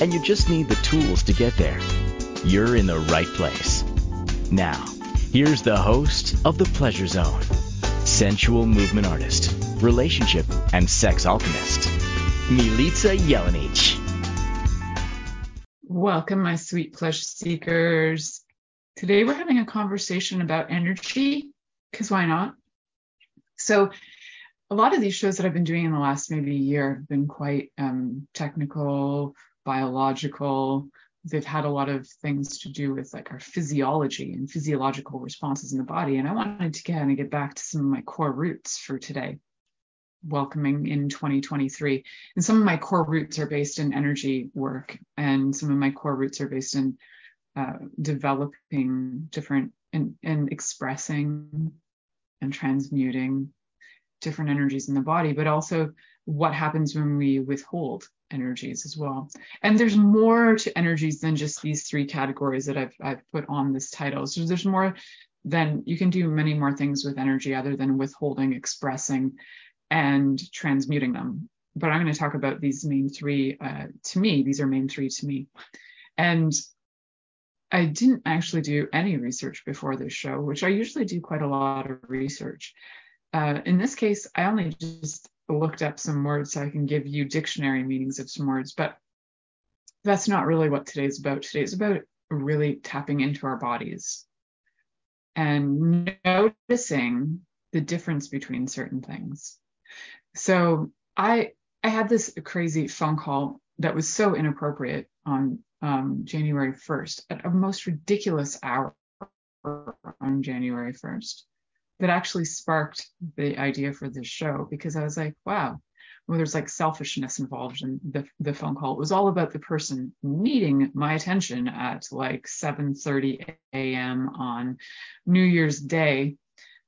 and you just need the tools to get there, you're in the right place. Now, here's the host of The Pleasure Zone, sensual movement artist, relationship and sex alchemist, Milica Jelenic. Welcome, my sweet pleasure seekers. Today we're having a conversation about energy, because why not? So, a lot of these shows that I've been doing in the last maybe year have been quite um, technical, biological. They've had a lot of things to do with like our physiology and physiological responses in the body. And I wanted to kind of get back to some of my core roots for today, welcoming in 2023. And some of my core roots are based in energy work, and some of my core roots are based in uh, developing different and, and expressing and transmuting different energies in the body, but also what happens when we withhold energies as well. And there's more to energies than just these three categories that I've, I've put on this title. So there's more than you can do many more things with energy other than withholding, expressing, and transmuting them. But I'm going to talk about these main three uh, to me. These are main three to me. And I didn't actually do any research before this show, which I usually do quite a lot of research. Uh, in this case, I only just looked up some words so I can give you dictionary meanings of some words, but that's not really what today's about. Today's about really tapping into our bodies and noticing the difference between certain things. So I I had this crazy phone call that was so inappropriate on um, January 1st at a most ridiculous hour on January 1st that actually sparked the idea for this show because I was like, wow, well, there's like selfishness involved in the, the phone call. It was all about the person needing my attention at like 7:30 a.m. on New Year's Day.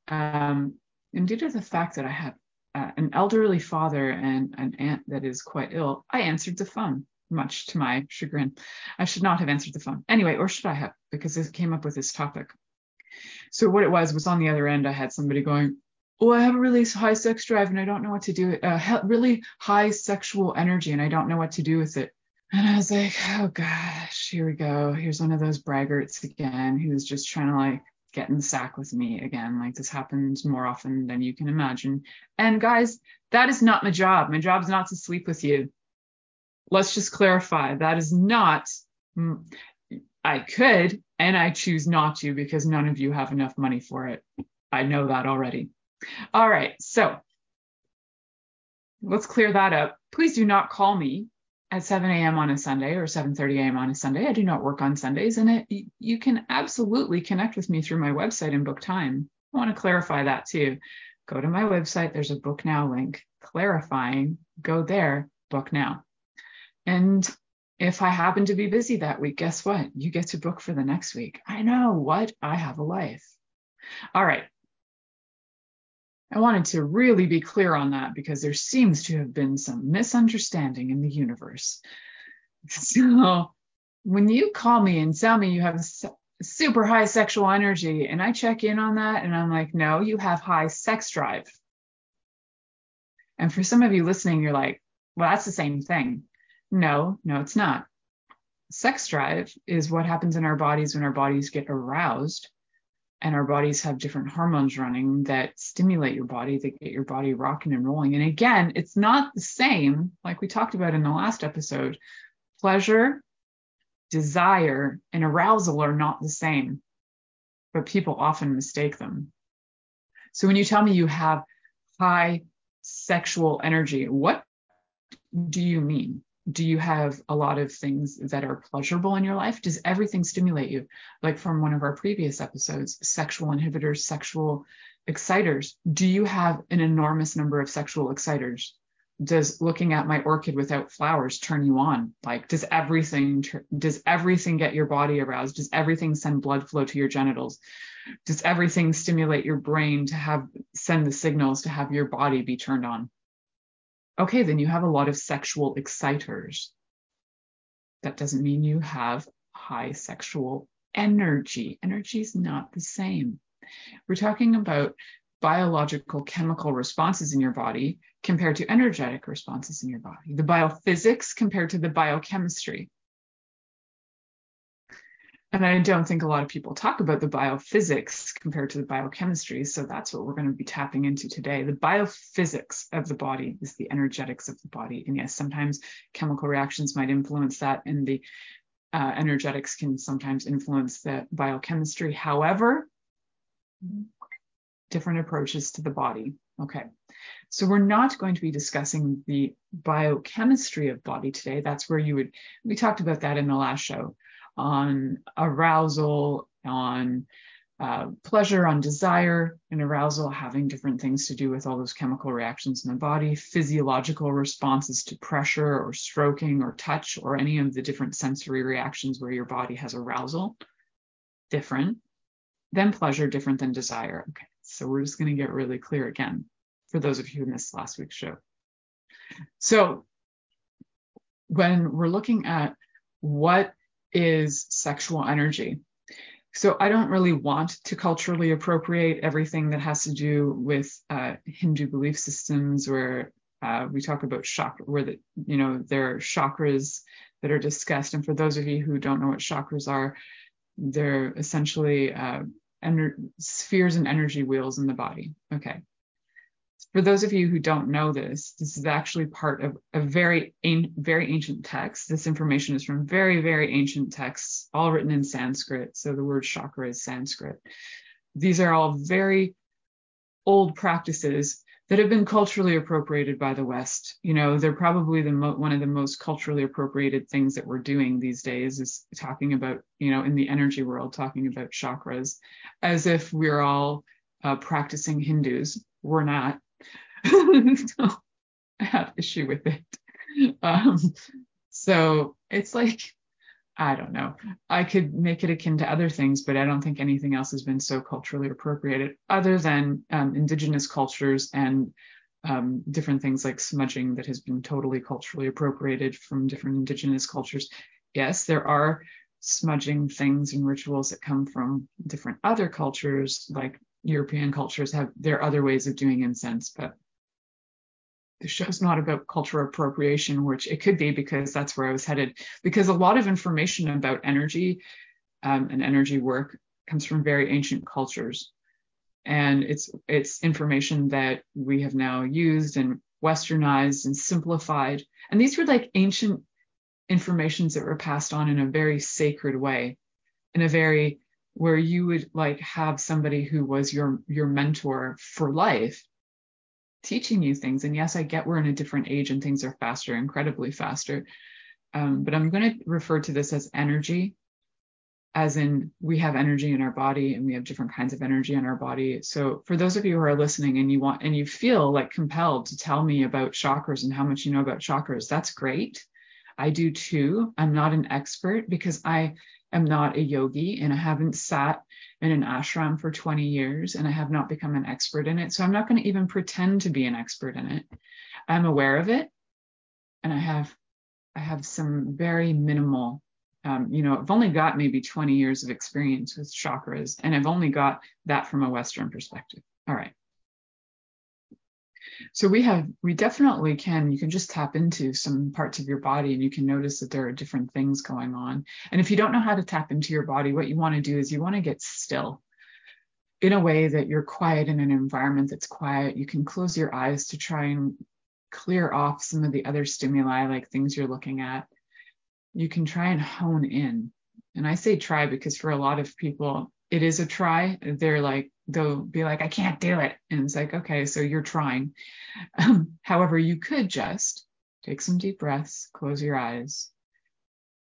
Um, and due to the fact that I have uh, an elderly father and an aunt that is quite ill, I answered the phone, much to my chagrin. I should not have answered the phone. Anyway, or should I have? Because it came up with this topic. So what it was was on the other end, I had somebody going, "Oh, I have a really high sex drive and I don't know what to do. Uh, really high sexual energy and I don't know what to do with it." And I was like, "Oh gosh, here we go. Here's one of those braggarts again who's just trying to like get in the sack with me again. Like this happens more often than you can imagine. And guys, that is not my job. My job is not to sleep with you. Let's just clarify that is not. I could, and I choose not to because none of you have enough money for it. I know that already. All right, so let's clear that up. Please do not call me at 7 a.m. on a Sunday or 7:30 a.m. on a Sunday. I do not work on Sundays, and it, you can absolutely connect with me through my website and book time. I want to clarify that too. Go to my website. There's a book now link clarifying. Go there, book now. And if I happen to be busy that week, guess what? You get to book for the next week. I know what? I have a life. All right. I wanted to really be clear on that because there seems to have been some misunderstanding in the universe. So when you call me and tell me you have super high sexual energy, and I check in on that and I'm like, no, you have high sex drive. And for some of you listening, you're like, well, that's the same thing. No, no, it's not. Sex drive is what happens in our bodies when our bodies get aroused and our bodies have different hormones running that stimulate your body, that get your body rocking and rolling. And again, it's not the same, like we talked about in the last episode. Pleasure, desire, and arousal are not the same, but people often mistake them. So when you tell me you have high sexual energy, what do you mean? Do you have a lot of things that are pleasurable in your life? Does everything stimulate you? Like from one of our previous episodes, sexual inhibitors, sexual exciters. Do you have an enormous number of sexual exciters? does looking at my orchid without flowers turn you on? Like, does everything does everything get your body aroused? Does everything send blood flow to your genitals? Does everything stimulate your brain to have send the signals to have your body be turned on? Okay, then you have a lot of sexual exciters. That doesn't mean you have high sexual energy. Energy is not the same. We're talking about biological chemical responses in your body compared to energetic responses in your body, the biophysics compared to the biochemistry. And I don't think a lot of people talk about the biophysics compared to the biochemistry. So that's what we're going to be tapping into today. The biophysics of the body is the energetics of the body. And yes, sometimes chemical reactions might influence that, and the uh, energetics can sometimes influence the biochemistry. However, different approaches to the body. Okay. So we're not going to be discussing the biochemistry of body today. That's where you would, we talked about that in the last show on arousal, on uh, pleasure, on desire, and arousal having different things to do with all those chemical reactions in the body, physiological responses to pressure or stroking or touch or any of the different sensory reactions where your body has arousal, different. Then pleasure, different than desire. Okay, so we're just going to get really clear again for those of you who missed last week's show. So when we're looking at what is sexual energy. So I don't really want to culturally appropriate everything that has to do with uh, Hindu belief systems, where uh, we talk about chakra, where the you know there are chakras that are discussed. And for those of you who don't know what chakras are, they're essentially uh, ener- spheres and energy wheels in the body. Okay, for those of you who don't know this, this is actually part of a very, very ancient text. This information is from very, very ancient texts, all written in Sanskrit. So the word chakra is Sanskrit. These are all very old practices that have been culturally appropriated by the West. You know, they're probably the mo- one of the most culturally appropriated things that we're doing these days is talking about, you know, in the energy world, talking about chakras, as if we're all uh, practicing Hindus. We're not so I have issue with it. Um, so it's like, I don't know. I could make it akin to other things, but I don't think anything else has been so culturally appropriated other than um, indigenous cultures and um, different things like smudging that has been totally culturally appropriated from different indigenous cultures. Yes, there are smudging things and rituals that come from different other cultures, like European cultures have their other ways of doing incense, but the show's not about cultural appropriation, which it could be because that's where I was headed. Because a lot of information about energy um, and energy work comes from very ancient cultures, and it's it's information that we have now used and westernized and simplified. And these were like ancient informations that were passed on in a very sacred way, in a very where you would like have somebody who was your your mentor for life teaching you things. And yes, I get we're in a different age and things are faster, incredibly faster. Um, but I'm going to refer to this as energy, as in we have energy in our body and we have different kinds of energy in our body. So for those of you who are listening and you want and you feel like compelled to tell me about chakras and how much you know about chakras, that's great. I do too. I'm not an expert because I am not a yogi and I haven't sat in an ashram for 20 years and I have not become an expert in it. So I'm not going to even pretend to be an expert in it. I'm aware of it and I have I have some very minimal um, you know, I've only got maybe 20 years of experience with chakras and I've only got that from a Western perspective. All right. So we have, we definitely can, you can just tap into some parts of your body and you can notice that there are different things going on. And if you don't know how to tap into your body, what you want to do is you want to get still in a way that you're quiet in an environment that's quiet. You can close your eyes to try and clear off some of the other stimuli, like things you're looking at. You can try and hone in. And I say try because for a lot of people, it is a try. They're like, they'll be like, I can't do it. And it's like, okay, so you're trying. Um, however, you could just take some deep breaths, close your eyes,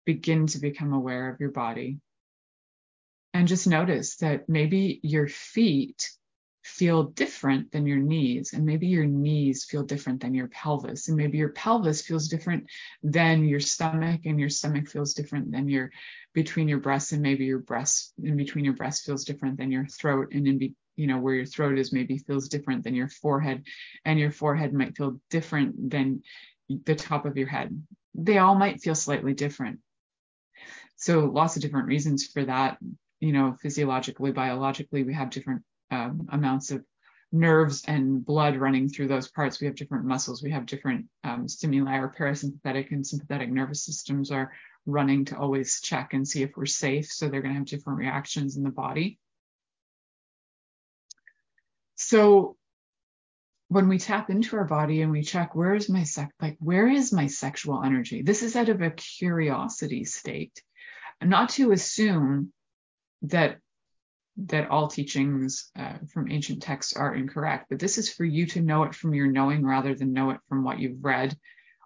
begin to become aware of your body, and just notice that maybe your feet feel different than your knees and maybe your knees feel different than your pelvis and maybe your pelvis feels different than your stomach and your stomach feels different than your between your breasts and maybe your breasts in between your breasts feels different than your throat and in be, you know where your throat is maybe feels different than your forehead and your forehead might feel different than the top of your head. They all might feel slightly different. So lots of different reasons for that. You know physiologically biologically we have different um, amounts of nerves and blood running through those parts. We have different muscles. We have different um, stimuli. Our parasympathetic and sympathetic nervous systems are running to always check and see if we're safe. So they're going to have different reactions in the body. So when we tap into our body and we check where is my sec like where is my sexual energy this is out of a curiosity state not to assume that that all teachings uh, from ancient texts are incorrect, but this is for you to know it from your knowing rather than know it from what you've read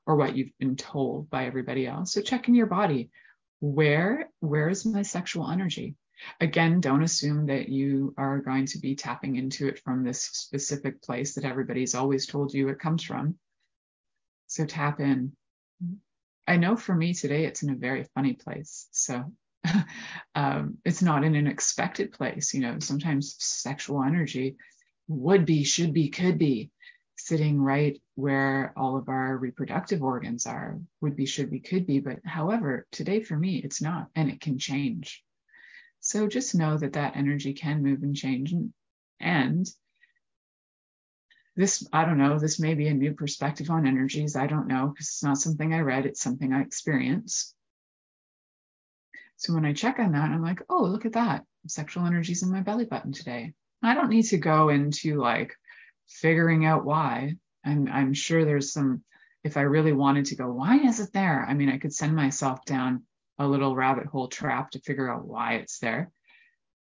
or what you've been told by everybody else. So check in your body. Where where is my sexual energy? Again, don't assume that you are going to be tapping into it from this specific place that everybody's always told you it comes from. So tap in. I know for me today, it's in a very funny place. So um, it's not in an expected place. You know, sometimes sexual energy would be, should be, could be sitting right where all of our reproductive organs are, would be, should be, could be. But however, today for me, it's not, and it can change. So just know that that energy can move and change. And, and this, I don't know, this may be a new perspective on energies. I don't know, because it's not something I read, it's something I experience. So when I check on that, I'm like, oh, look at that. Sexual energy's in my belly button today. I don't need to go into like figuring out why. I'm, I'm sure there's some, if I really wanted to go, why is it there? I mean, I could send myself down a little rabbit hole trap to figure out why it's there.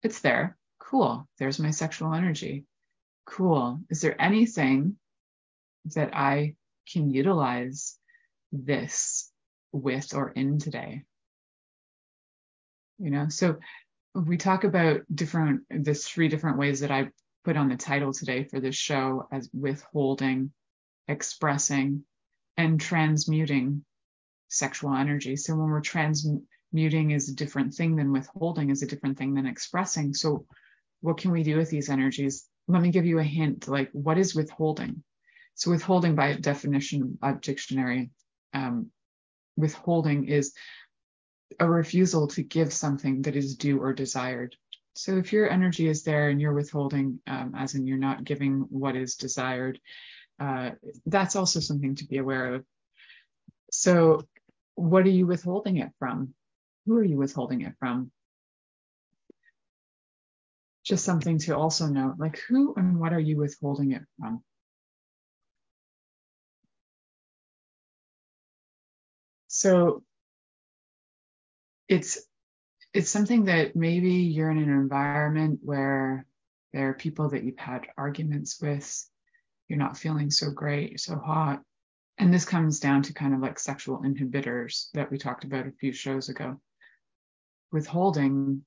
It's there. Cool. There's my sexual energy. Cool. Is there anything that I can utilize this with or in today? You know? So we talk about different there's three different ways that i put on the title today for this show as withholding expressing and transmuting sexual energy. So when we're transmuting is a different thing than withholding is a different thing than expressing. So what can we do with these energies? Let me give you a hint like what is withholding? So withholding by definition of dictionary um, withholding is a refusal to give something that is due or desired. So if your energy is there and you're withholding, um, as in you're not giving what is desired, uh, that's also something to be aware of. So what are you withholding it from? Who are you withholding it from? Just something to also note, like who and what are you withholding it from? So it's it's something that maybe you're in an environment where there are people that you've had arguments with. You're not feeling so great so hot. And this comes down to kind of like sexual inhibitors that we talked about a few shows ago. Withholding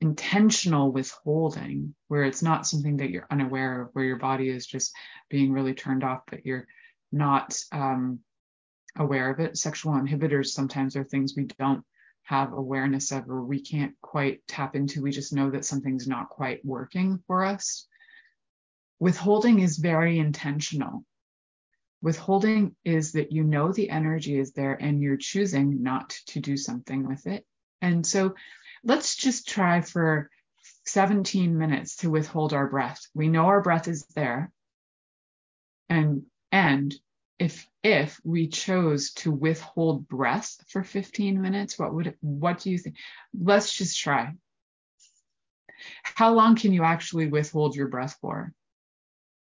intentional withholding where it's not something that you're unaware of where your body is just being really turned off but you're not um, aware of it. Sexual inhibitors sometimes are things we don't have awareness of or we can't quite tap into. We just know that something's not quite working for us. Withholding is very intentional. Withholding is that you know the energy is there and you're choosing not to do something with it. And so let's just try for 17 minutes to withhold our breath. We know our breath is there. And and if if we chose to withhold breath for 15 minutes what would what do you think? Let's just try. How long can you actually withhold your breath for?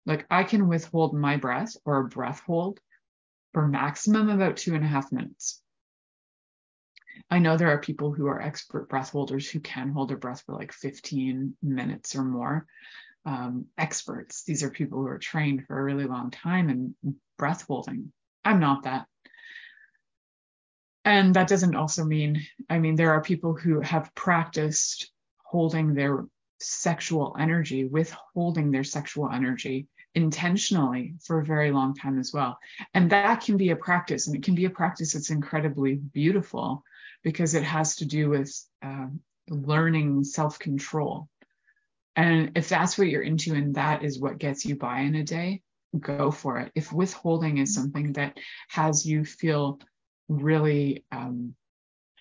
Like i can withhold my breath or a breath hold for maximum about two and a half minutes. I know there are people who are expert breath holders who can hold their breath for like 15 minutes or more um, experts. These are people who are trained for a really long time in breath holding. I'm not that. And that doesn't also mean, I mean, there are people who have practiced holding their sexual energy, withholding their sexual energy intentionally for a very long time as well. And that can be a practice, and it can be a practice that's incredibly beautiful because it has to do with uh, learning self control. And if that's what you're into and that is what gets you by in a day, go for it. If withholding is something that has you feel really um,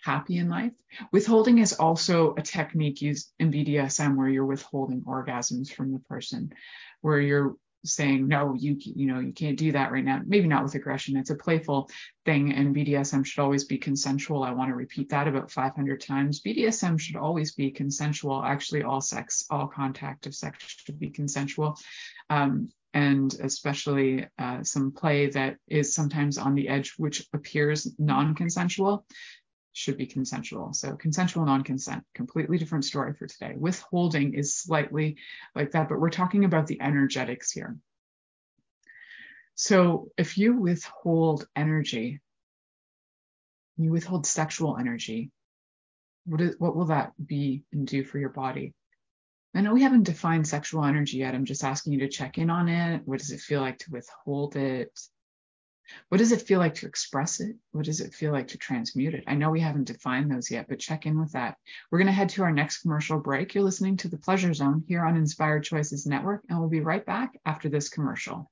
happy in life. Withholding is also a technique used in BDSM where you're withholding orgasms from the person, where you're saying no you you know you can't do that right now. Maybe not with aggression. It's a playful thing and bdsm should always be consensual. I want to repeat that about 500 times. Bdsm should always be consensual. Actually all sex all contact of sex should be consensual. Um, and especially uh, some play that is sometimes on the edge which appears non-consensual should be consensual. So consensual non-consent, completely different story for today. Withholding is slightly like that, but we're talking about the energetics here. So if you withhold energy, you withhold sexual energy, what, is, what will that be and do for your body? I know we haven't defined sexual energy yet. I'm just asking you to check in on it. What does it feel like to withhold it? What does it feel like to express it? What does it feel like to transmute it? I know we haven't defined those yet, but check in with that. We're going to head to our next commercial break. You're listening to the Pleasure Zone here on Inspired Choices Network, and we'll be right back after this commercial.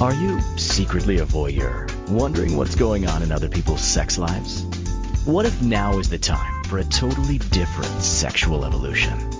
Are you secretly a voyeur, wondering what's going on in other people's sex lives? What if now is the time for a totally different sexual evolution?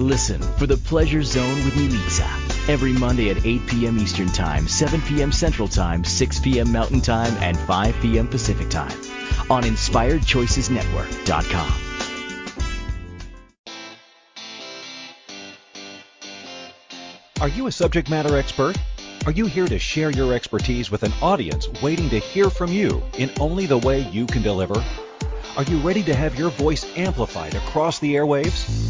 Listen for the Pleasure Zone with Milica every Monday at 8 p.m. Eastern Time, 7 p.m. Central Time, 6 p.m. Mountain Time, and 5 p.m. Pacific Time on InspiredChoicesNetwork.com. Are you a subject matter expert? Are you here to share your expertise with an audience waiting to hear from you in only the way you can deliver? Are you ready to have your voice amplified across the airwaves?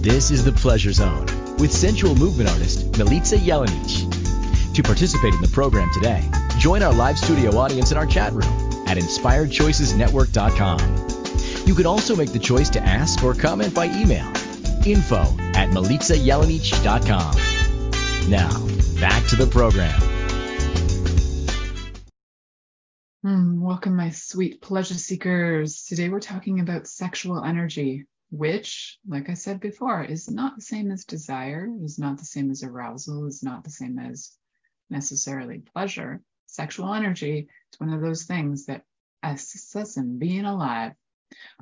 This is the Pleasure Zone with sensual movement artist Milica Jelenic. To participate in the program today, join our live studio audience in our chat room at inspiredchoicesnetwork.com. You can also make the choice to ask or comment by email info at milicajelenic.com. Now, back to the program. Mm, welcome, my sweet pleasure seekers. Today we're talking about sexual energy which, like I said before, is not the same as desire, is not the same as arousal, is not the same as necessarily pleasure. Sexual energy is one of those things that assists in being alive.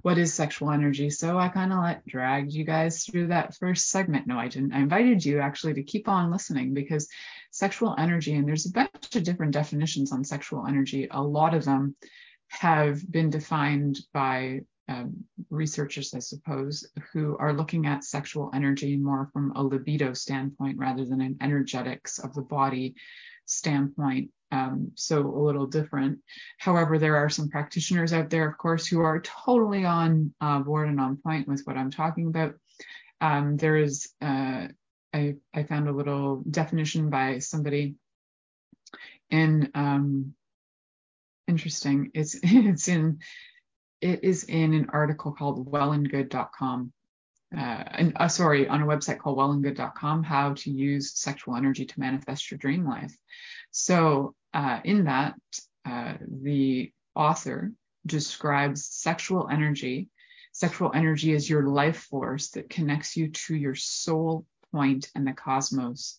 What is sexual energy? So I kind of let dragged you guys through that first segment. No, I didn't. I invited you actually to keep on listening because sexual energy, and there's a bunch of different definitions on sexual energy. A lot of them have been defined by um, researchers, I suppose, who are looking at sexual energy more from a libido standpoint rather than an energetics of the body standpoint. Um, so a little different. However, there are some practitioners out there, of course, who are totally on uh, board and on point with what I'm talking about. Um, there is, uh, I, I, found a little definition by somebody in, um, interesting. It's it's in it is in an article called wellandgood.com. Uh, and uh, sorry, on a website called wellandgood.com, how to use sexual energy to manifest your dream life. So, uh, in that, uh, the author describes sexual energy Sexual energy is your life force that connects you to your soul point and the cosmos.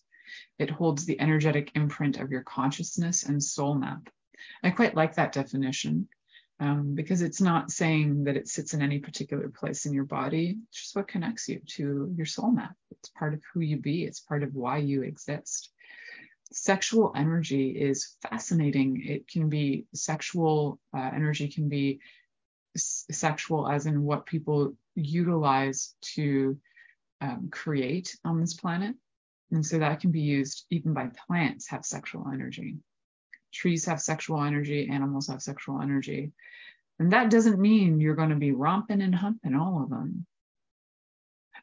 It holds the energetic imprint of your consciousness and soul map. I quite like that definition um, because it's not saying that it sits in any particular place in your body. It's just what connects you to your soul map. It's part of who you be, it's part of why you exist. Sexual energy is fascinating. It can be sexual uh, energy, can be s- sexual as in what people utilize to um, create on this planet. And so that can be used even by plants have sexual energy. Trees have sexual energy, animals have sexual energy. And that doesn't mean you're going to be romping and humping all of them.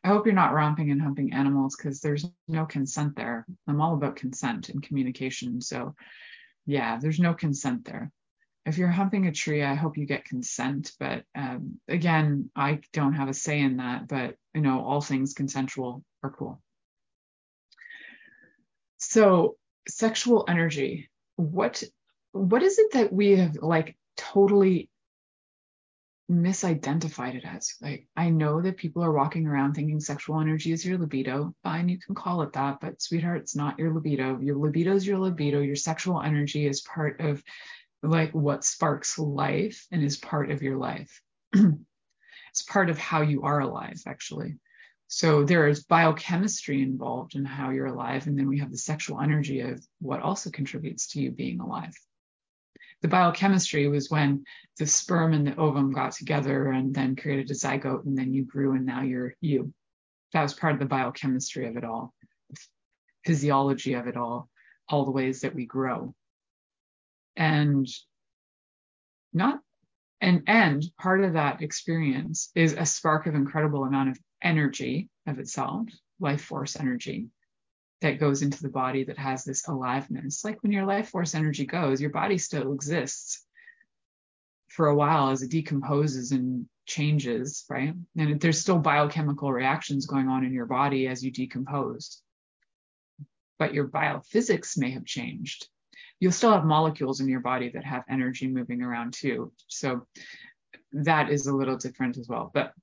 I hope you're not romping and humping animals because there's no consent there. I'm all about consent and communication. So, yeah, there's no consent there. If you're humping a tree, I hope you get consent. But um, again, I don't have a say in that. But you know, all things consensual are cool. So, sexual energy. What what is it that we have like totally misidentified it as. Like, I know that people are walking around thinking sexual energy is your libido. Fine, you can call it that, but sweetheart, it's not your libido. Your libido is your libido. Your sexual energy is part of like what sparks life and is part of your life. it's part of how you are alive, actually. So there is biochemistry involved in how you're alive. And then we have the sexual energy of what also contributes to you being alive the biochemistry was when the sperm and the ovum got together and then created a zygote and then you grew and now you're you. That was part of the biochemistry of it all, physiology of it all, all the ways that we grow. And not and and part of that experience is a spark of incredible amount of energy of itself, life force energy that goes into the body that has this aliveness. Like when your life force energy goes, your body still exists for a while as it decomposes and changes, right? And there's still biochemical reactions going on in your body as you decompose. But your biophysics may have changed. You'll still have molecules in your body that have energy moving around too. So that is a little different as well. But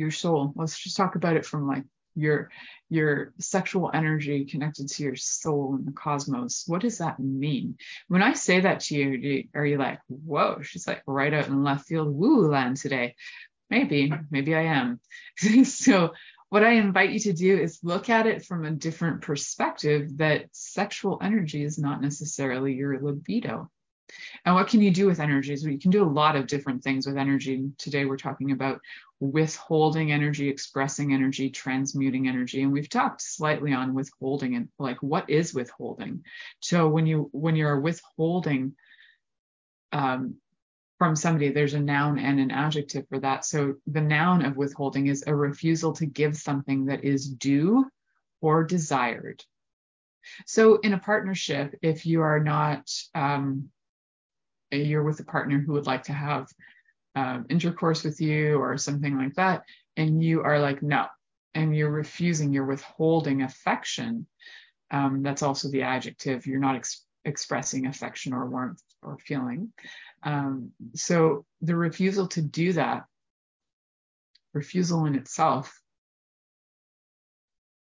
your soul, let's just talk about it from like your your sexual energy connected to your soul and the cosmos. What does that mean? When i say that to you are you like whoa she's like right out in left field woo land today. Maybe maybe i am. So what i invite you to do is look at it from a different perspective that sexual energy is not necessarily your libido and what can you do with energies? Well, you can do a lot of different things with energy. Today we're talking about withholding energy, expressing energy, transmuting energy, and we've talked slightly on withholding and like what is withholding. So when you when you're withholding um, from somebody, there's a noun and an adjective for that. So the noun of withholding is a refusal to give something that is due or desired. So in a partnership, if you are not um, you're with a partner who would like to have um, intercourse with you or something like that, and you are like, no, and you're refusing, you're withholding affection. Um, that's also the adjective. You're not ex- expressing affection or warmth or feeling. Um, so the refusal to do that, refusal in itself,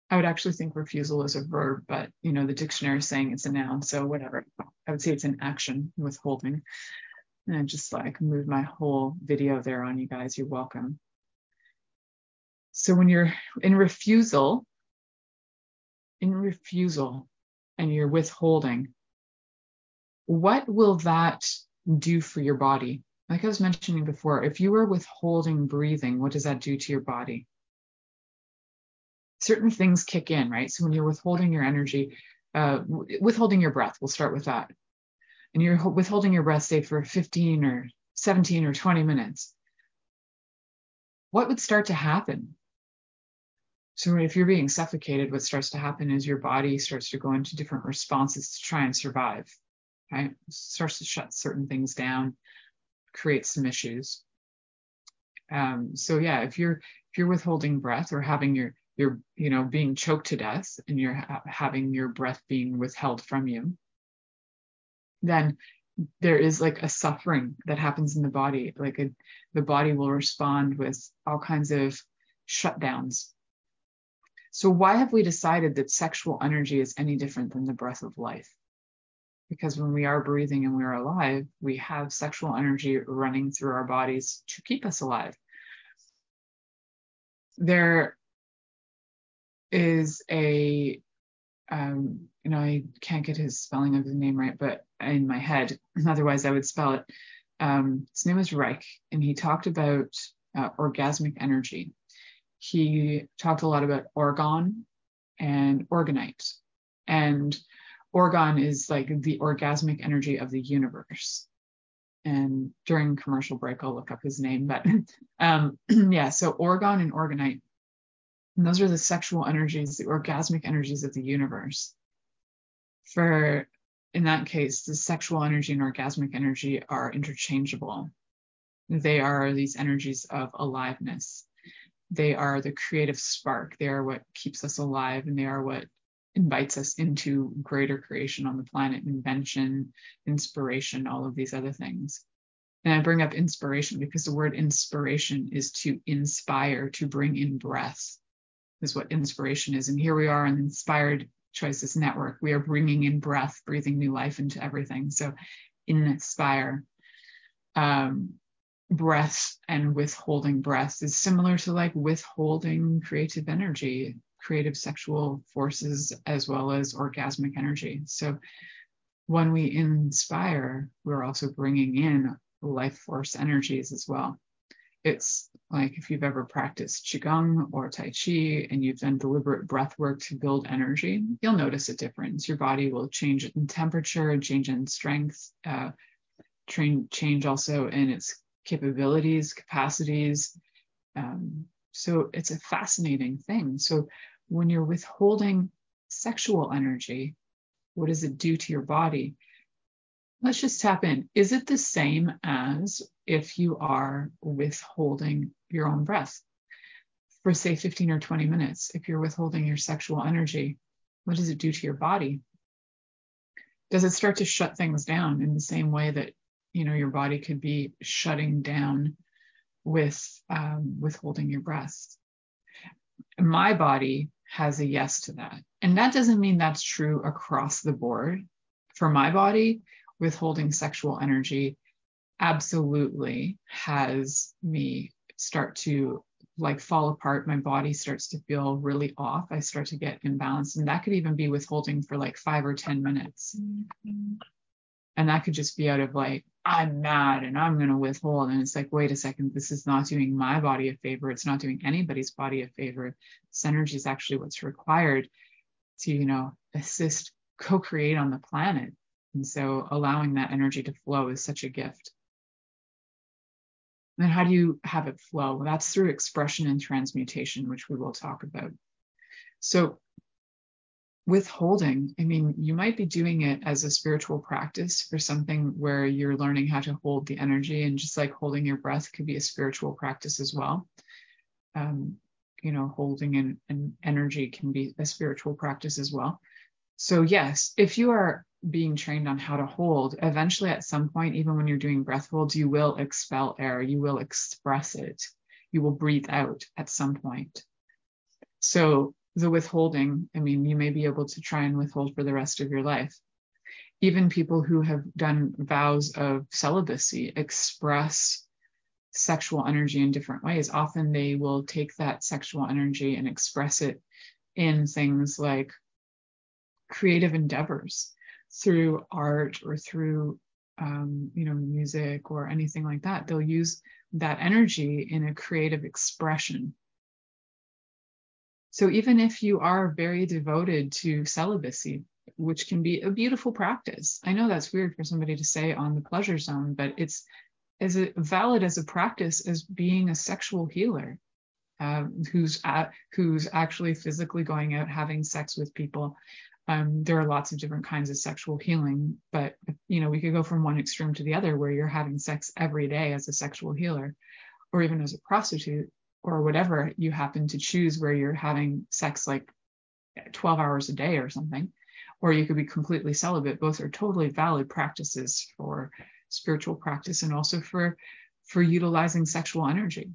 I would actually think refusal is a verb, but you know the dictionary is saying it's a noun, so whatever. I would say it's an action, withholding. And I just like moved my whole video there on you guys. You're welcome. So when you're in refusal, in refusal, and you're withholding, what will that do for your body? Like I was mentioning before, if you are withholding breathing, what does that do to your body? Certain things kick in, right? So when you're withholding your energy, uh, withholding your breath, we'll start with that and you're withholding your breath, say for 15 or 17 or 20 minutes, what would start to happen? So if you're being suffocated, what starts to happen is your body starts to go into different responses to try and survive. Right? Starts to shut certain things down, create some issues. Um, so yeah, if you're if you're withholding breath or having your your you know being choked to death and you're ha- having your breath being withheld from you, then there is like a suffering that happens in the body. Like a, the body will respond with all kinds of shutdowns. So, why have we decided that sexual energy is any different than the breath of life? Because when we are breathing and we are alive, we have sexual energy running through our bodies to keep us alive. There is a um, you know, I can't get his spelling of his name right, but in my head, otherwise I would spell it. Um, his name is Reich, and he talked about uh, orgasmic energy. He talked a lot about orgone and orgonite, And orgone is like the orgasmic energy of the universe. And during commercial break, I'll look up his name. But um, yeah, so orgone and orgonite and those are the sexual energies, the orgasmic energies of the universe. For, in that case, the sexual energy and orgasmic energy are interchangeable. They are these energies of aliveness. They are the creative spark. They are what keeps us alive and they are what invites us into greater creation on the planet, invention, inspiration, all of these other things. And I bring up inspiration because the word inspiration is to inspire, to bring in breath is what inspiration is. And here we are on Inspired Choices Network. We are bringing in breath, breathing new life into everything. So, in inspire. Um, breath and withholding breath is similar to like withholding creative energy, creative sexual forces, as well as orgasmic energy. So, when we inspire, we're also bringing in life force energies as well. It's like if you've ever practiced Qigong or Tai Chi and you've done deliberate breath work to build energy, you'll notice a difference. Your body will change in temperature, change in strength, uh, train, change also in its capabilities, capacities. Um, so it's a fascinating thing. So when you're withholding sexual energy, what does it do to your body? Let's just tap in. Is it the same as if you are withholding your own breath for, say, 15 or 20 minutes? If you're withholding your sexual energy, what does it do to your body? Does it start to shut things down in the same way that you know your body could be shutting down with um, withholding your breath? My body has a yes to that, and that doesn't mean that's true across the board. For my body, withholding sexual energy absolutely has me start to like fall apart. My body starts to feel really off. I start to get imbalanced. And that could even be withholding for like five or 10 minutes. Mm-hmm. And that could just be out of like, I'm mad and I'm going to withhold. And it's like, wait a second, this is not doing my body a favor. It's not doing anybody's body a favor. This energy is actually what's required to, you know, assist co create on the planet. And so allowing that energy to flow is such a gift. And how do you have it flow? Well, that's through expression and transmutation, which we will talk about. So, withholding, I mean, you might be doing it as a spiritual practice for something where you're learning how to hold the energy, and just like holding your breath could be a spiritual practice as well. Um, you know, holding an, an energy can be a spiritual practice as well. So, yes, if you are being trained on how to hold, eventually at some point, even when you're doing breath holds, you will expel air, you will express it, you will breathe out at some point. So, the withholding, I mean, you may be able to try and withhold for the rest of your life. Even people who have done vows of celibacy express sexual energy in different ways. Often they will take that sexual energy and express it in things like creative endeavors through art or through um, you know music or anything like that they'll use that energy in a creative expression. So even if you are very devoted to celibacy which can be a beautiful practice i know that's weird for somebody to say on the pleasure zone but it's as valid as a practice as being a sexual healer uh, who's at, who's actually physically going out having sex with people um, there are lots of different kinds of sexual healing, but you know we could go from one extreme to the other, where you're having sex every day as a sexual healer, or even as a prostitute, or whatever you happen to choose, where you're having sex like 12 hours a day or something, or you could be completely celibate. Both are totally valid practices for spiritual practice and also for for utilizing sexual energy.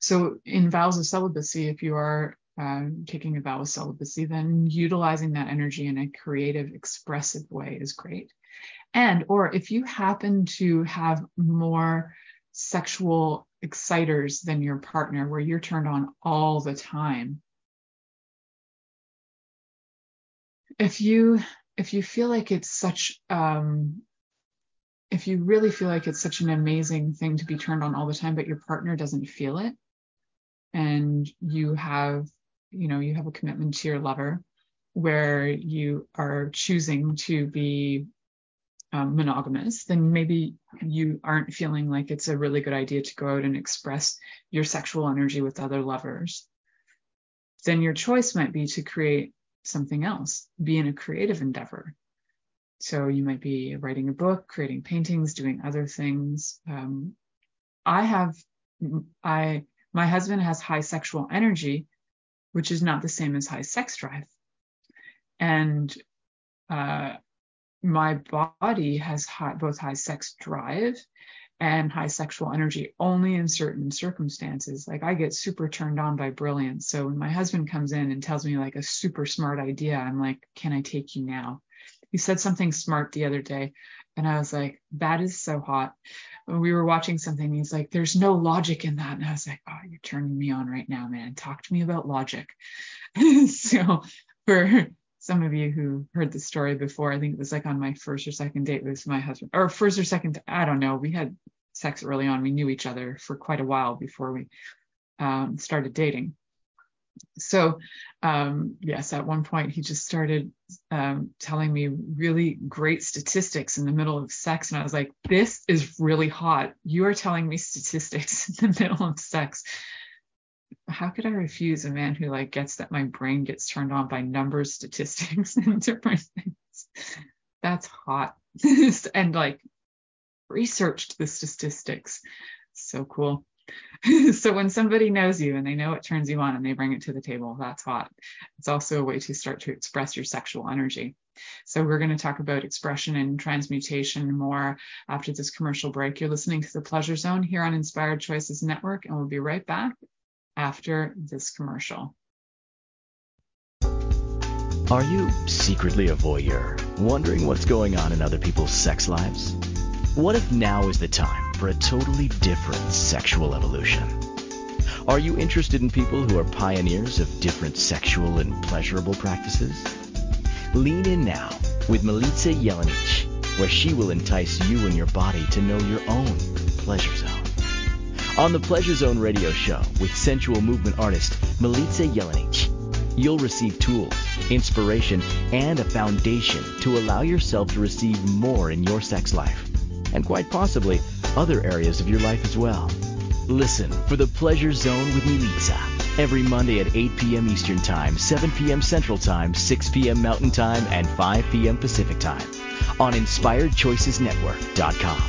So in vows of celibacy, if you are um, taking a vow of celibacy, then utilizing that energy in a creative, expressive way is great. And or if you happen to have more sexual exciters than your partner, where you're turned on all the time, if you if you feel like it's such um, if you really feel like it's such an amazing thing to be turned on all the time but your partner doesn't feel it and you have you know you have a commitment to your lover where you are choosing to be um, monogamous then maybe you aren't feeling like it's a really good idea to go out and express your sexual energy with other lovers then your choice might be to create something else, be in a creative endeavor. So you might be writing a book, creating paintings, doing other things. Um, I have, I, my husband has high sexual energy, which is not the same as high sex drive. And uh, my body has high, both high sex drive and high sexual energy only in certain circumstances. Like I get super turned on by brilliance. So when my husband comes in and tells me like a super smart idea, I'm like, can I take you now? He said something smart the other day. And I was like, that is so hot. When we were watching something, he's like, there's no logic in that. And I was like, oh, you're turning me on right now, man. Talk to me about logic. so for some of you who heard the story before, I think it was like on my first or second date with my husband, or first or second, I don't know. We had sex early on. We knew each other for quite a while before we um, started dating. So, um, yes, at one point he just started um, telling me really great statistics in the middle of sex. And I was like, this is really hot. You are telling me statistics in the middle of sex how could I refuse a man who like gets that my brain gets turned on by numbers, statistics, and different things? That's hot. and like researched the statistics. So cool. so when somebody knows you and they know what turns you on and they bring it to the table, that's hot. It's also a way to start to express your sexual energy. So we're going to talk about expression and transmutation more after this commercial break. You're listening to the Pleasure Zone here on Inspired Choices Network, and we'll be right back after this commercial. Are you secretly a voyeur, wondering what's going on in other people's sex lives? What if now is the time for a totally different sexual evolution? Are you interested in people who are pioneers of different sexual and pleasurable practices? Lean in now with Milica Jelenic, where she will entice you and your body to know your own pleasure zone. On the Pleasure Zone radio show with sensual movement artist Milica Jelenic, you'll receive tools, inspiration, and a foundation to allow yourself to receive more in your sex life, and quite possibly other areas of your life as well. Listen for the Pleasure Zone with Milica every Monday at 8 p.m. Eastern Time, 7 p.m. Central Time, 6 p.m. Mountain Time, and 5 p.m. Pacific Time on InspiredChoicesNetwork.com.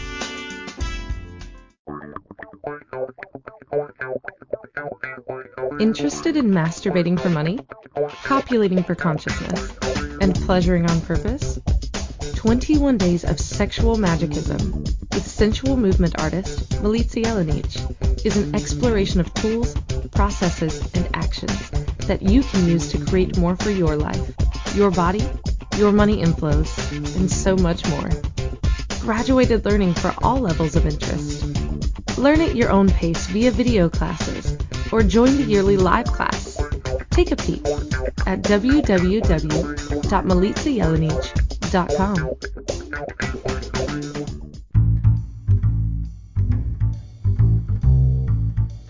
Interested in masturbating for money, copulating for consciousness, and pleasuring on purpose? 21 Days of Sexual Magicism with sensual movement artist Milica Jelenic is an exploration of tools, processes, and actions that you can use to create more for your life, your body, your money inflows, and so much more. Graduated learning for all levels of interest. Learn at your own pace via video classes or join the yearly live class. Take a peek at www.milicajelenic.com.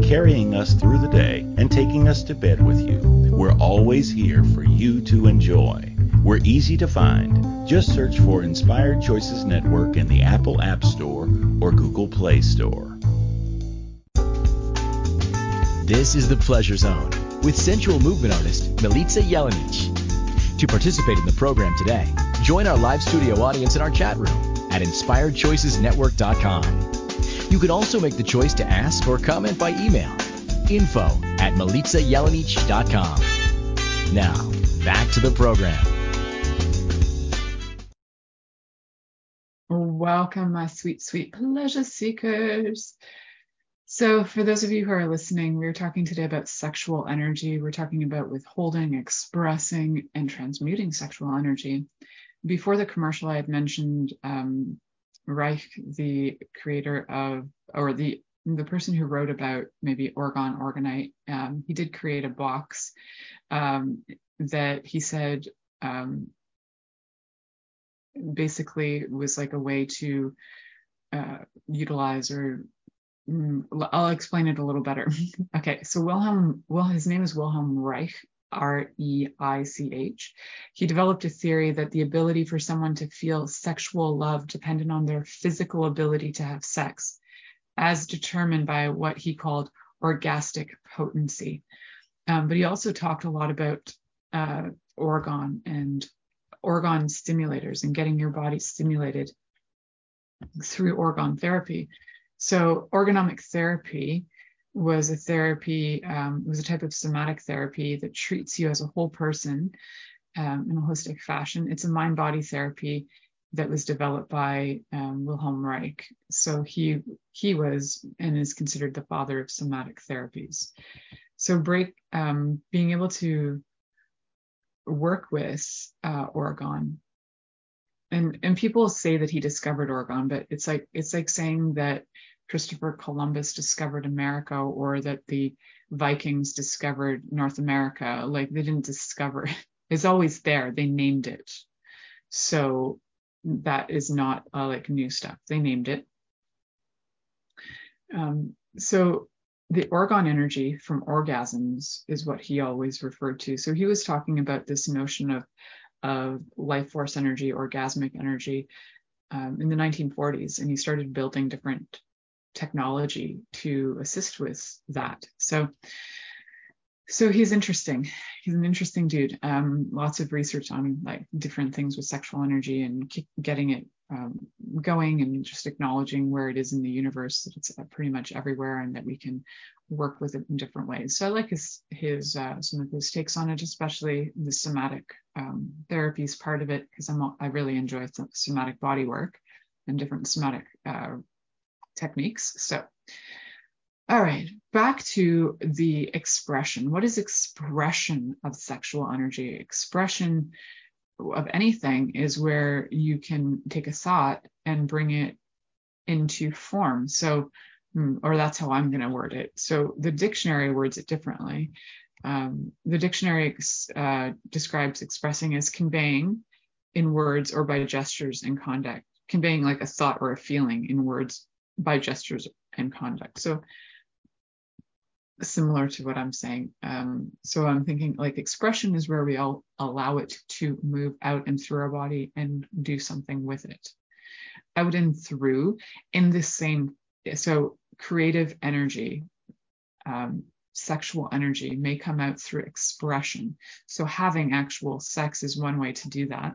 carrying us through the day, and taking us to bed with you, we're always here for you to enjoy. We're easy to find. Just search for Inspired Choices Network in the Apple App Store or Google Play Store. This is the Pleasure Zone with sensual movement artist Milica Jelenic. To participate in the program today, join our live studio audience in our chat room at inspiredchoicesnetwork.com. You can also make the choice to ask or comment by email. Info at milicajelenic.com. Now, back to the program. Welcome, my sweet, sweet pleasure seekers. So, for those of you who are listening, we're talking today about sexual energy. We're talking about withholding, expressing, and transmuting sexual energy. Before the commercial, I had mentioned um, Reich, the creator of, or the the person who wrote about maybe orgone orgonite, Um, he did create a box um, that he said um, basically was like a way to uh, utilize or Mm, I'll explain it a little better. okay, so Wilhelm, well, his name is Wilhelm Reich, R E I C H. He developed a theory that the ability for someone to feel sexual love depended on their physical ability to have sex, as determined by what he called orgastic potency. Um, but he also talked a lot about uh, and orgone stimulators and getting your body stimulated through orgone therapy. So orgonomic therapy was a therapy, um, was a type of somatic therapy that treats you as a whole person um, in a holistic fashion. It's a mind body therapy that was developed by um, Wilhelm Reich. So he he was and is considered the father of somatic therapies. So Reich um, being able to work with uh, orgone and and people say that he discovered orgone, but it's like it's like saying that Christopher Columbus discovered America or that the Vikings discovered North America. Like they didn't discover it. It's always there. They named it. So that is not uh, like new stuff. They named it. Um, so the orgone energy from orgasms is what he always referred to. So he was talking about this notion of of life force energy, orgasmic energy um, in the 1940s, and he started building different technology to assist with that. So, so he's interesting. He's an interesting dude. Um, lots of research on like different things with sexual energy and getting it um, going and just acknowledging where it is in the universe that it's pretty much everywhere and that we can work with it in different ways. So I like his his uh, some of his takes on it, especially the somatic um, therapies part of it because I'm I really enjoy somatic body work and different somatic uh, techniques. So, all right, back to the expression. What is expression of sexual energy? Expression of anything is where you can take a thought and bring it into form. So, hmm, or that's how I'm going to word it. So the dictionary words it differently. Um, the dictionary uh, describes expressing as conveying in words or by gestures and conduct, conveying like a thought or a feeling in words by gestures and conduct. So similar to what I'm saying. Um, so I'm thinking like expression is where we all allow it to move out and through our body and do something with it. Out and through in the same, so creative energy, um, sexual energy may come out through expression. So having actual sex is one way to do that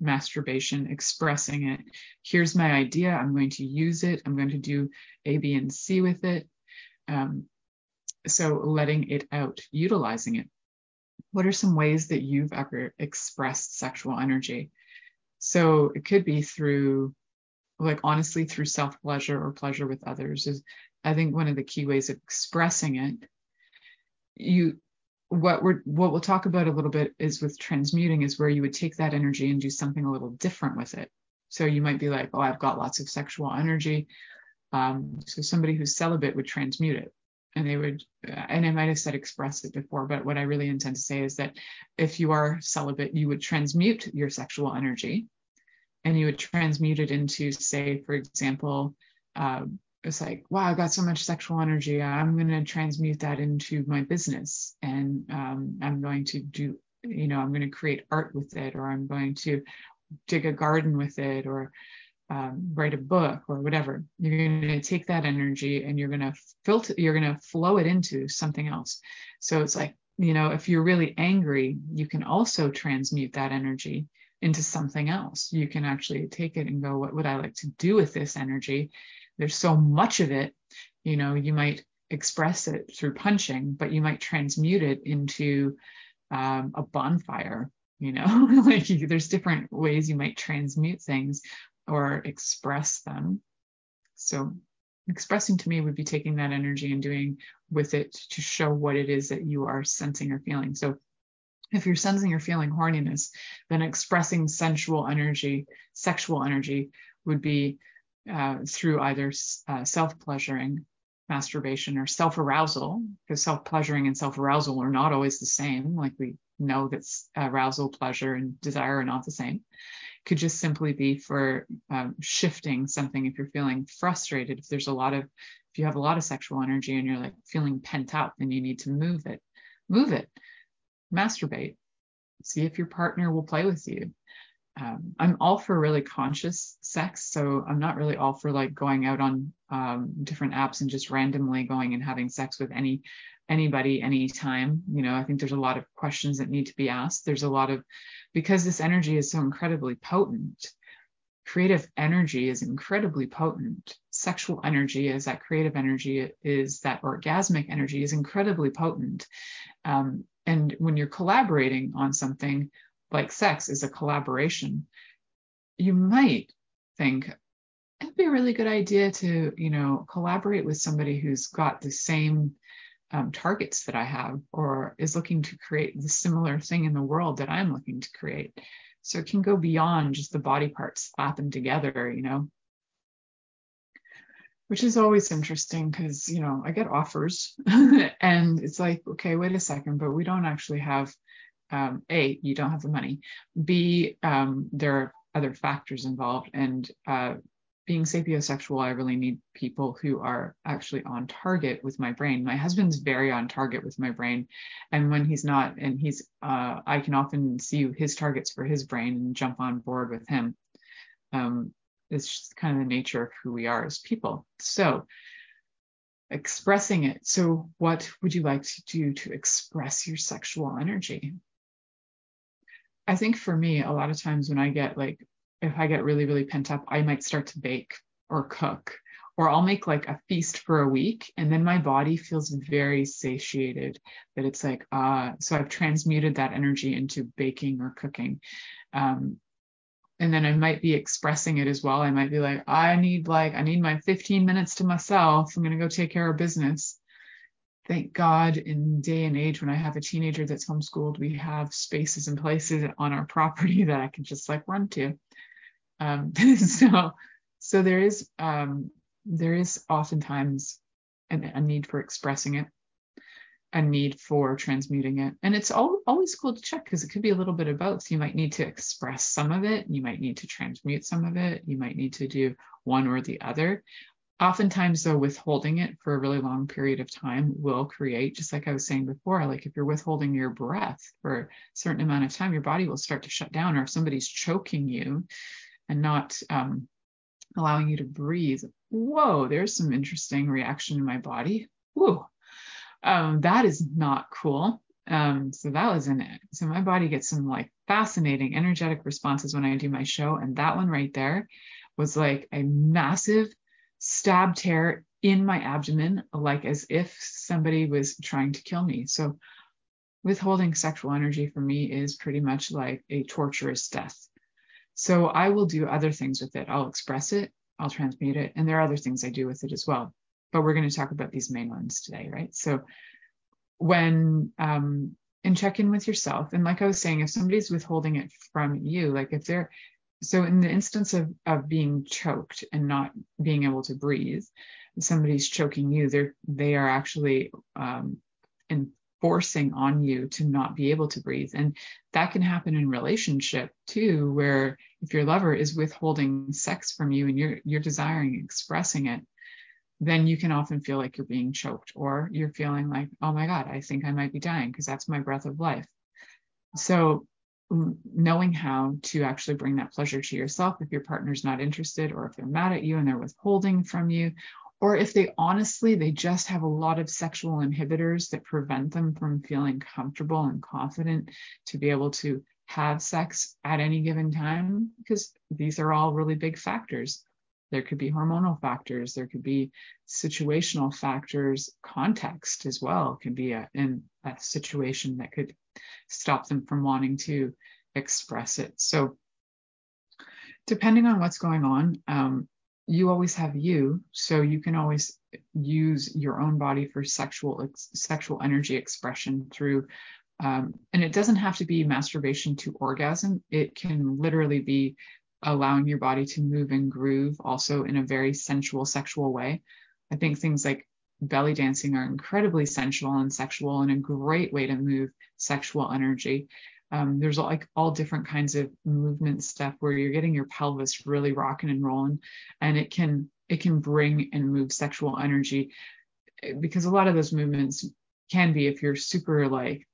masturbation, expressing it. Here's my idea. I'm going to use it. I'm going to do A, B, and C with it. Um, so letting it out, utilizing it. What are some ways that you've ever expressed sexual energy? So it could be through, like honestly, through self pleasure or pleasure with others. Is I think one of the key ways of expressing it. You what we're what we'll talk about a little bit is with transmuting is where you would take that energy and do something a little different with it. So you might be like, oh, I've got lots of sexual energy. Um, so somebody who's celibate would transmute it, and they would, and I might have said express it before, but what I really intend to say is that if you are celibate, you would transmute your sexual energy, and you would transmute it into, say, for example, uh, it's like, wow, I've got so much sexual energy. I'm going to transmute that into my business. And um, I'm going to do you know i'm going to create art with it or i'm going to dig a garden with it or um, write a book or whatever. You're going to take that energy and you're going to filter you're going to flow it into something else. So it's like you know if you're really angry you can also transmute that energy into something else. You can actually take it and go what would i like to do with this energy there's so much of it you know you might express it through punching but you might transmute it into um, a bonfire you know? Like you, there's different ways you might transmute things or express them. So expressing to me would be taking that energy and doing with it to show what it is that you are sensing or feeling. So if you're sensing or feeling horniness then expressing sensual energy sexual energy would be uh, through either uh, self-pleasuring masturbation or self-arousal because self-pleasuring and self-arousal are not always the same. Like we know that arousal pleasure and desire are not the same. Could just simply be for um, shifting something if you're feeling frustrated. If there's a lot of if you have a lot of sexual energy and you're like feeling pent up and you need to move it. Move it. Masturbate. See if your partner will play with you um, I'm all for really conscious sex. So I'm not really all for like going out on um, different apps and just randomly going and having sex with any anybody anytime. You know, I think there's a lot of questions that need to be asked. There's a lot of because this energy is so incredibly potent. Creative energy is incredibly potent. Sexual energy is that creative energy is that orgasmic energy is incredibly potent. Um, and when you're collaborating on something, like sex is a collaboration, you might think it'd be a really good idea to, you know, collaborate with somebody who's got the same um, targets that I have or is looking to create the similar thing in the world that I'm looking to create. So it can go beyond just the body parts slapping together, you know, which is always interesting because, you know, I get offers and it's like, okay, wait a second, but we don't actually have um, a you don't have the money. B um, there are other factors involved. And uh, being sapiosexual i really need people who are actually on target with my brain. My husband's very on target with my brain. And when he's not and he's uh, i can often see his targets for his brain and jump on board with him. Um, it's just kind of the nature of who we are as people. So expressing it. So what would you like to do to express your sexual energy I think for me, a lot of times when I get like, if I get really, really pent up, I might start to bake or cook, or I'll make like a feast for a week. And then my body feels very satiated that it's like, uh, so I've transmuted that energy into baking or cooking. Um, and then I might be expressing it as well. I might be like, I need like, I need my 15 minutes to myself. I'm going to go take care of business thank God in day and age when I have a teenager that's homeschooled, we have spaces and places on our property that I can just like run to. Um, so, so there is, um, there is oftentimes an, a need for expressing it, a need for transmuting it. And it's all, always cool to check because it could be a little bit of both. You might need to express some of it. You might need to transmute some of it. You might need to do one or the other oftentimes though withholding it for a really long period of time will create just like i was saying before like if you're withholding your breath for a certain amount of time your body will start to shut down. Or if somebody's choking you and not um, allowing you to breathe whoa there's some interesting reaction in my body. Whoa um, that is not cool. Um, so that was in it so my body gets some like fascinating energetic responses when i do my show. And that one right there was like a massive stab tear in my abdomen, like as if somebody was trying to kill me. So, withholding sexual energy for me is pretty much like a torturous death. So, I will do other things with it. I'll express it, I'll transmute it, and there are other things I do with it as well. But we're going to talk about these main ones today, right? So, when um, and check in with yourself. And like I was saying, if somebody's withholding it from you, like if they're so in the instance of, of being choked and not being able to breathe, somebody's choking you, they're they are actually um, enforcing on you to not be able to breathe. And that can happen in relationship too, where if your lover is withholding sex from you and you're you're desiring expressing it, then you can often feel like you're being choked or you're feeling like, oh my God, I think I might be dying because that's my breath of life. So knowing how to actually bring that pleasure to yourself if your partner's not interested or if they're mad at you and they're withholding from you or if they honestly they just have a lot of sexual inhibitors that prevent them from feeling comfortable and confident to be able to have sex at any given time because these are all really big factors there could be hormonal factors there could be situational factors context as well can be a, in a situation that could stop them from wanting to express it. So depending on what's going on um, you always have you so you can always use your own body for sexual sexual energy expression through um, and it doesn't have to be masturbation to orgasm. It can literally be allowing your body to move and groove also in a very sensual sexual way. I think things like belly dancing are incredibly sensual and sexual and a great way to move sexual energy. Um, there's like all different kinds of movement stuff where you're getting your pelvis really rocking and rolling, and it can it can bring and move sexual energy because a lot of those movements can be if you're super like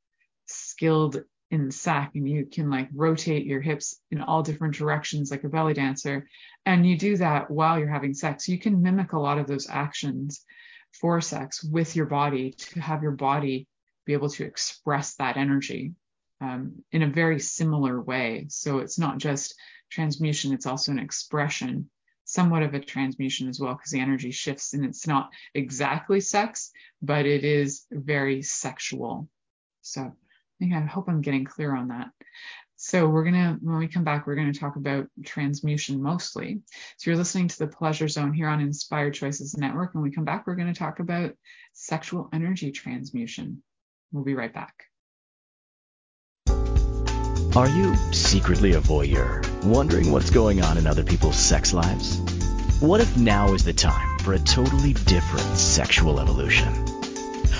skilled in the sack and you can like rotate your hips in all different directions like a belly dancer and you do that while you're having sex you can mimic a lot of those actions for sex with your body to have your body be able to express that energy um, in a very similar way. So it's not just transmutation, it's also an expression, somewhat of a transmutation as well, because the energy shifts and it's not exactly sex, but it is very sexual. So think I hope I'm getting clear on that. So we're gonna, when we come back, we're gonna talk about transmutation mostly. So you're listening to the Pleasure Zone here on Inspired Choices Network. When we come back, we're gonna talk about sexual energy transmutation. We'll be right back. Are you secretly a voyeur, wondering what's going on in other people's sex lives? What if now is the time for a totally different sexual evolution?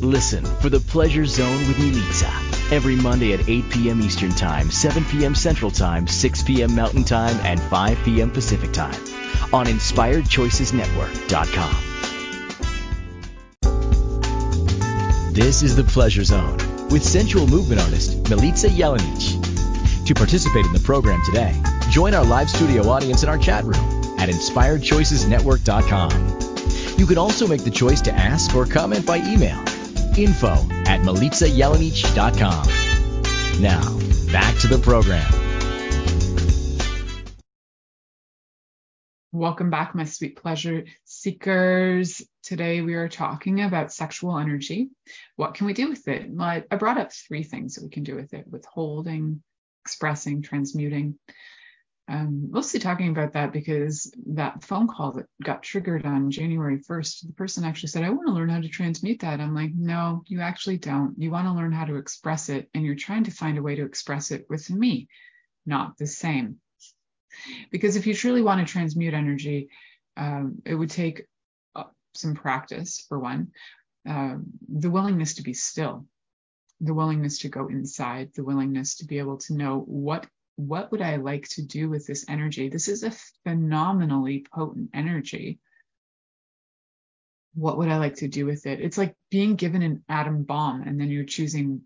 Listen for the Pleasure Zone with Milica every Monday at 8 p.m. Eastern Time, 7 p.m. Central Time, 6 p.m. Mountain Time, and 5 p.m. Pacific Time on InspiredChoicesNetwork.com. This is the Pleasure Zone with sensual movement artist Milica Jelenic. To participate in the program today, join our live studio audience in our chat room at inspiredchoicesnetwork.com. You can also make the choice to ask or comment by email. Info at milicajelenic.com. Now, back to the program. Welcome back, my sweet pleasure seekers. Today we are talking about sexual energy. What can we do with it? I brought up three things that we can do with it withholding, expressing, transmuting. Um, mostly talking about that because that phone call that got triggered on January 1st, the person actually said, I want to learn how to transmute that. I'm like, no, you actually don't. You want to learn how to express it, and you're trying to find a way to express it with me, not the same. Because if you truly want to transmute energy, um, it would take uh, some practice, for one, uh, the willingness to be still the willingness to go inside, the willingness to be able to know what what would I like to do with this energy? This is a phenomenally potent energy. What would I like to do with it? It's like being given an atom bomb and then you're choosing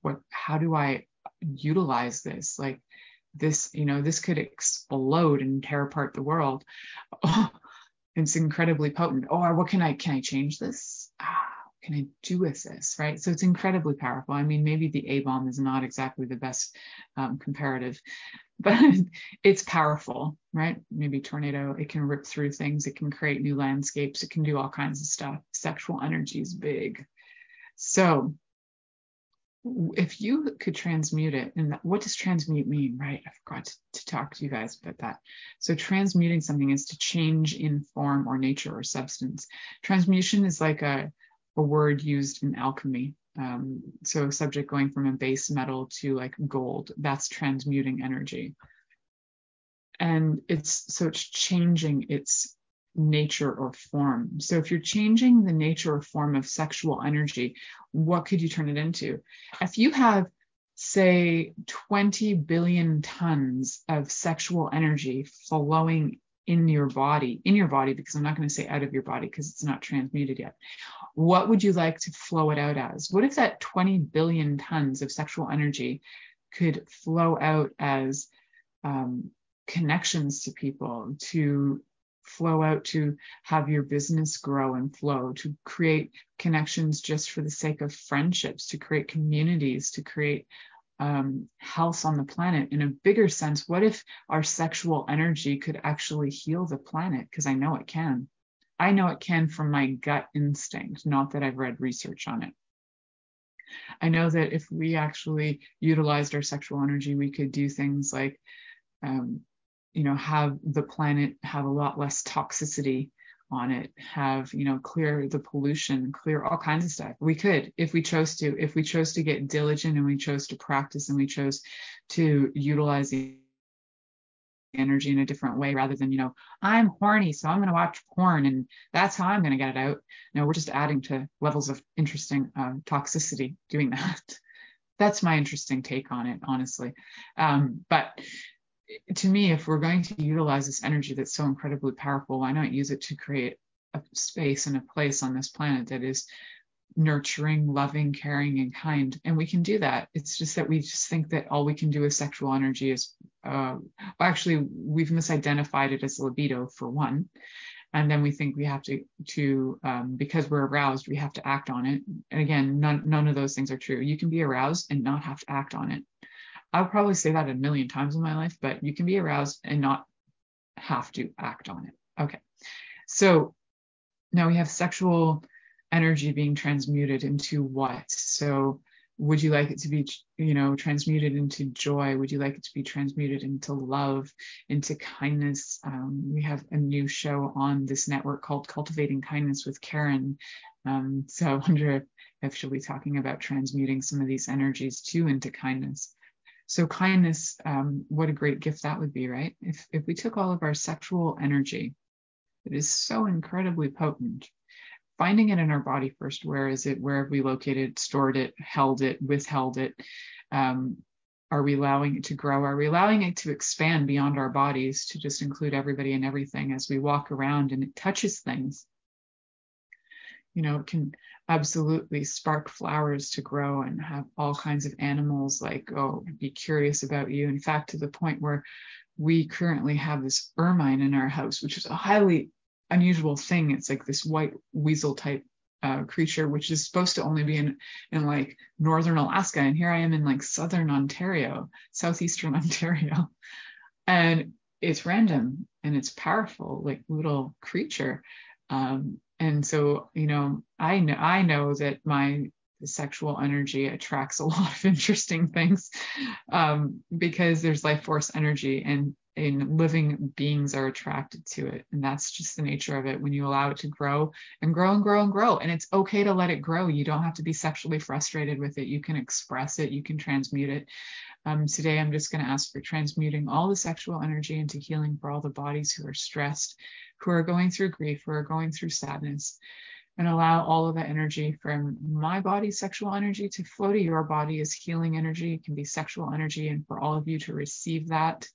what how do I utilize this? Like this, you know, this could explode and tear apart the world. Oh, it's incredibly potent. Or what can I can I change this? Ah, can I do with this, right? So it's incredibly powerful. I mean, maybe the A bomb is not exactly the best um, comparative, but it's powerful, right? Maybe tornado, it can rip through things, it can create new landscapes, it can do all kinds of stuff. Sexual energy is big. So if you could transmute it, and what does transmute mean, right? I forgot to, to talk to you guys about that. So transmuting something is to change in form or nature or substance. Transmutation is like a a word used in alchemy. Um, so a subject going from a base metal to like gold, that's transmuting energy. And it's so it's changing its nature or form. So if you're changing the nature or form of sexual energy, what could you turn it into? If you have say 20 billion tons of sexual energy flowing in your body, in your body, because I'm not going to say out of your body because it's not transmuted yet. What would you like to flow it out as? What if that 20 billion tons of sexual energy could flow out as um, connections to people, to flow out to have your business grow and flow, to create connections just for the sake of friendships, to create communities, to create um, health on the planet in a bigger sense. What if our sexual energy could actually heal the planet? Because I know it can. I know it can from my gut instinct, not that I've read research on it. I know that if we actually utilized our sexual energy, we could do things like um, you know have the planet have a lot less toxicity on it have you know clear the pollution clear all kinds of stuff we could if we chose to if we chose to get diligent and we chose to practice and we chose to utilize the energy in a different way rather than you know i'm horny so i'm going to watch porn and that's how i'm going to get it out. No we're just adding to levels of interesting uh, toxicity doing that. That's my interesting take on it honestly. Um, but to me, if we're going to utilize this energy that's so incredibly powerful, why not use it to create a space and a place on this planet that is nurturing, loving, caring, and kind? And we can do that. It's just that we just think that all we can do with sexual energy is, uh, well, actually, we've misidentified it as libido for one. And then we think we have to, to um, because we're aroused, we have to act on it. And again, none, none of those things are true. You can be aroused and not have to act on it. I'll probably say that a million times in my life, but you can be aroused and not have to act on it. Okay. So now we have sexual energy being transmuted into what? So would you like it to be, you know, transmuted into joy? Would you like it to be transmuted into love, into kindness? Um, we have a new show on this network called Cultivating Kindness with Karen. Um, so I wonder if she'll be talking about transmuting some of these energies too into kindness. So kindness, um, what a great gift that would be, right? If if we took all of our sexual energy, it is so incredibly potent. Finding it in our body first. Where is it? Where have we located, stored it, held it, withheld it? Um, are we allowing it to grow? Are we allowing it to expand beyond our bodies to just include everybody and everything as we walk around and it touches things? You know, it can absolutely spark flowers to grow and have all kinds of animals like oh be curious about you in fact to the point where we currently have this ermine in our house which is a highly unusual thing. It's like this white weasel type uh, creature which is supposed to only be in in like northern alaska. And here i am in like southern ontario southeastern ontario. And it's random and it's powerful like little creature. Um, and so you know i know i know that my sexual energy attracts a lot of interesting things um, because there's life force energy and and living beings are attracted to it. And that's just the nature of it. When you allow it to grow and grow and grow and grow and it's okay to let it grow. You don't have to be sexually frustrated with it. You can express it. You can transmute it. Um, today i'm just going to ask for transmuting all the sexual energy into healing for all the bodies who are stressed who are going through grief, who are going through sadness, and allow all of that energy from my body, sexual energy, to flow to your body as healing energy. It can be sexual energy, and for all of you to receive that,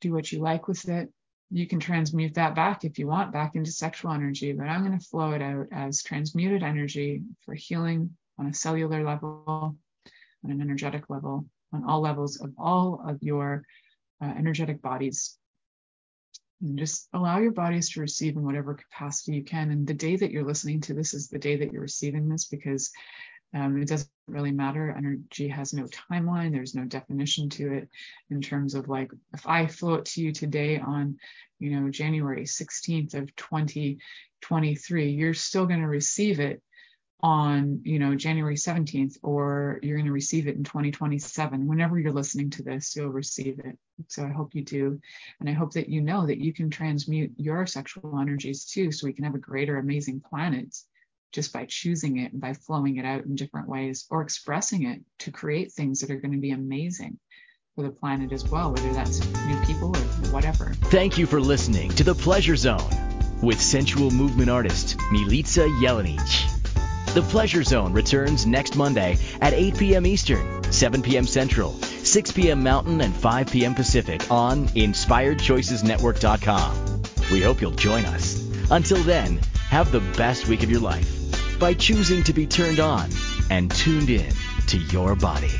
do what you like with it. You can transmute that back if you want, back into sexual energy, but I'm going to flow it out as transmuted energy for healing on a cellular level, on an energetic level, on all levels of all of your uh, energetic bodies and just allow your bodies to receive in whatever capacity you can. And the day that you're listening to this is the day that you're receiving this because um, it doesn't really matter. Energy has no timeline, there's no definition to it in terms of like if I flow it to you today on, you know, January 16th of 2023, you're still going to receive it on you know January 17th or you're going to receive it in 2027 whenever you're listening to this you'll receive it. So I hope you do. And I hope that you know that you can transmute your sexual energies too so we can have a greater amazing planet just by choosing it and by flowing it out in different ways or expressing it to create things that are going to be amazing for the planet as well, whether that's new people or whatever. Thank you for listening to The Pleasure Zone with sensual movement artist Milica Jelenic. The Pleasure Zone returns next Monday at 8 p.m. Eastern, 7 p.m. Central, 6 p.m. Mountain, and 5 p.m. Pacific on InspiredChoicesNetwork.com. We hope you'll join us. Until then, have the best week of your life by choosing to be turned on and tuned in to your body.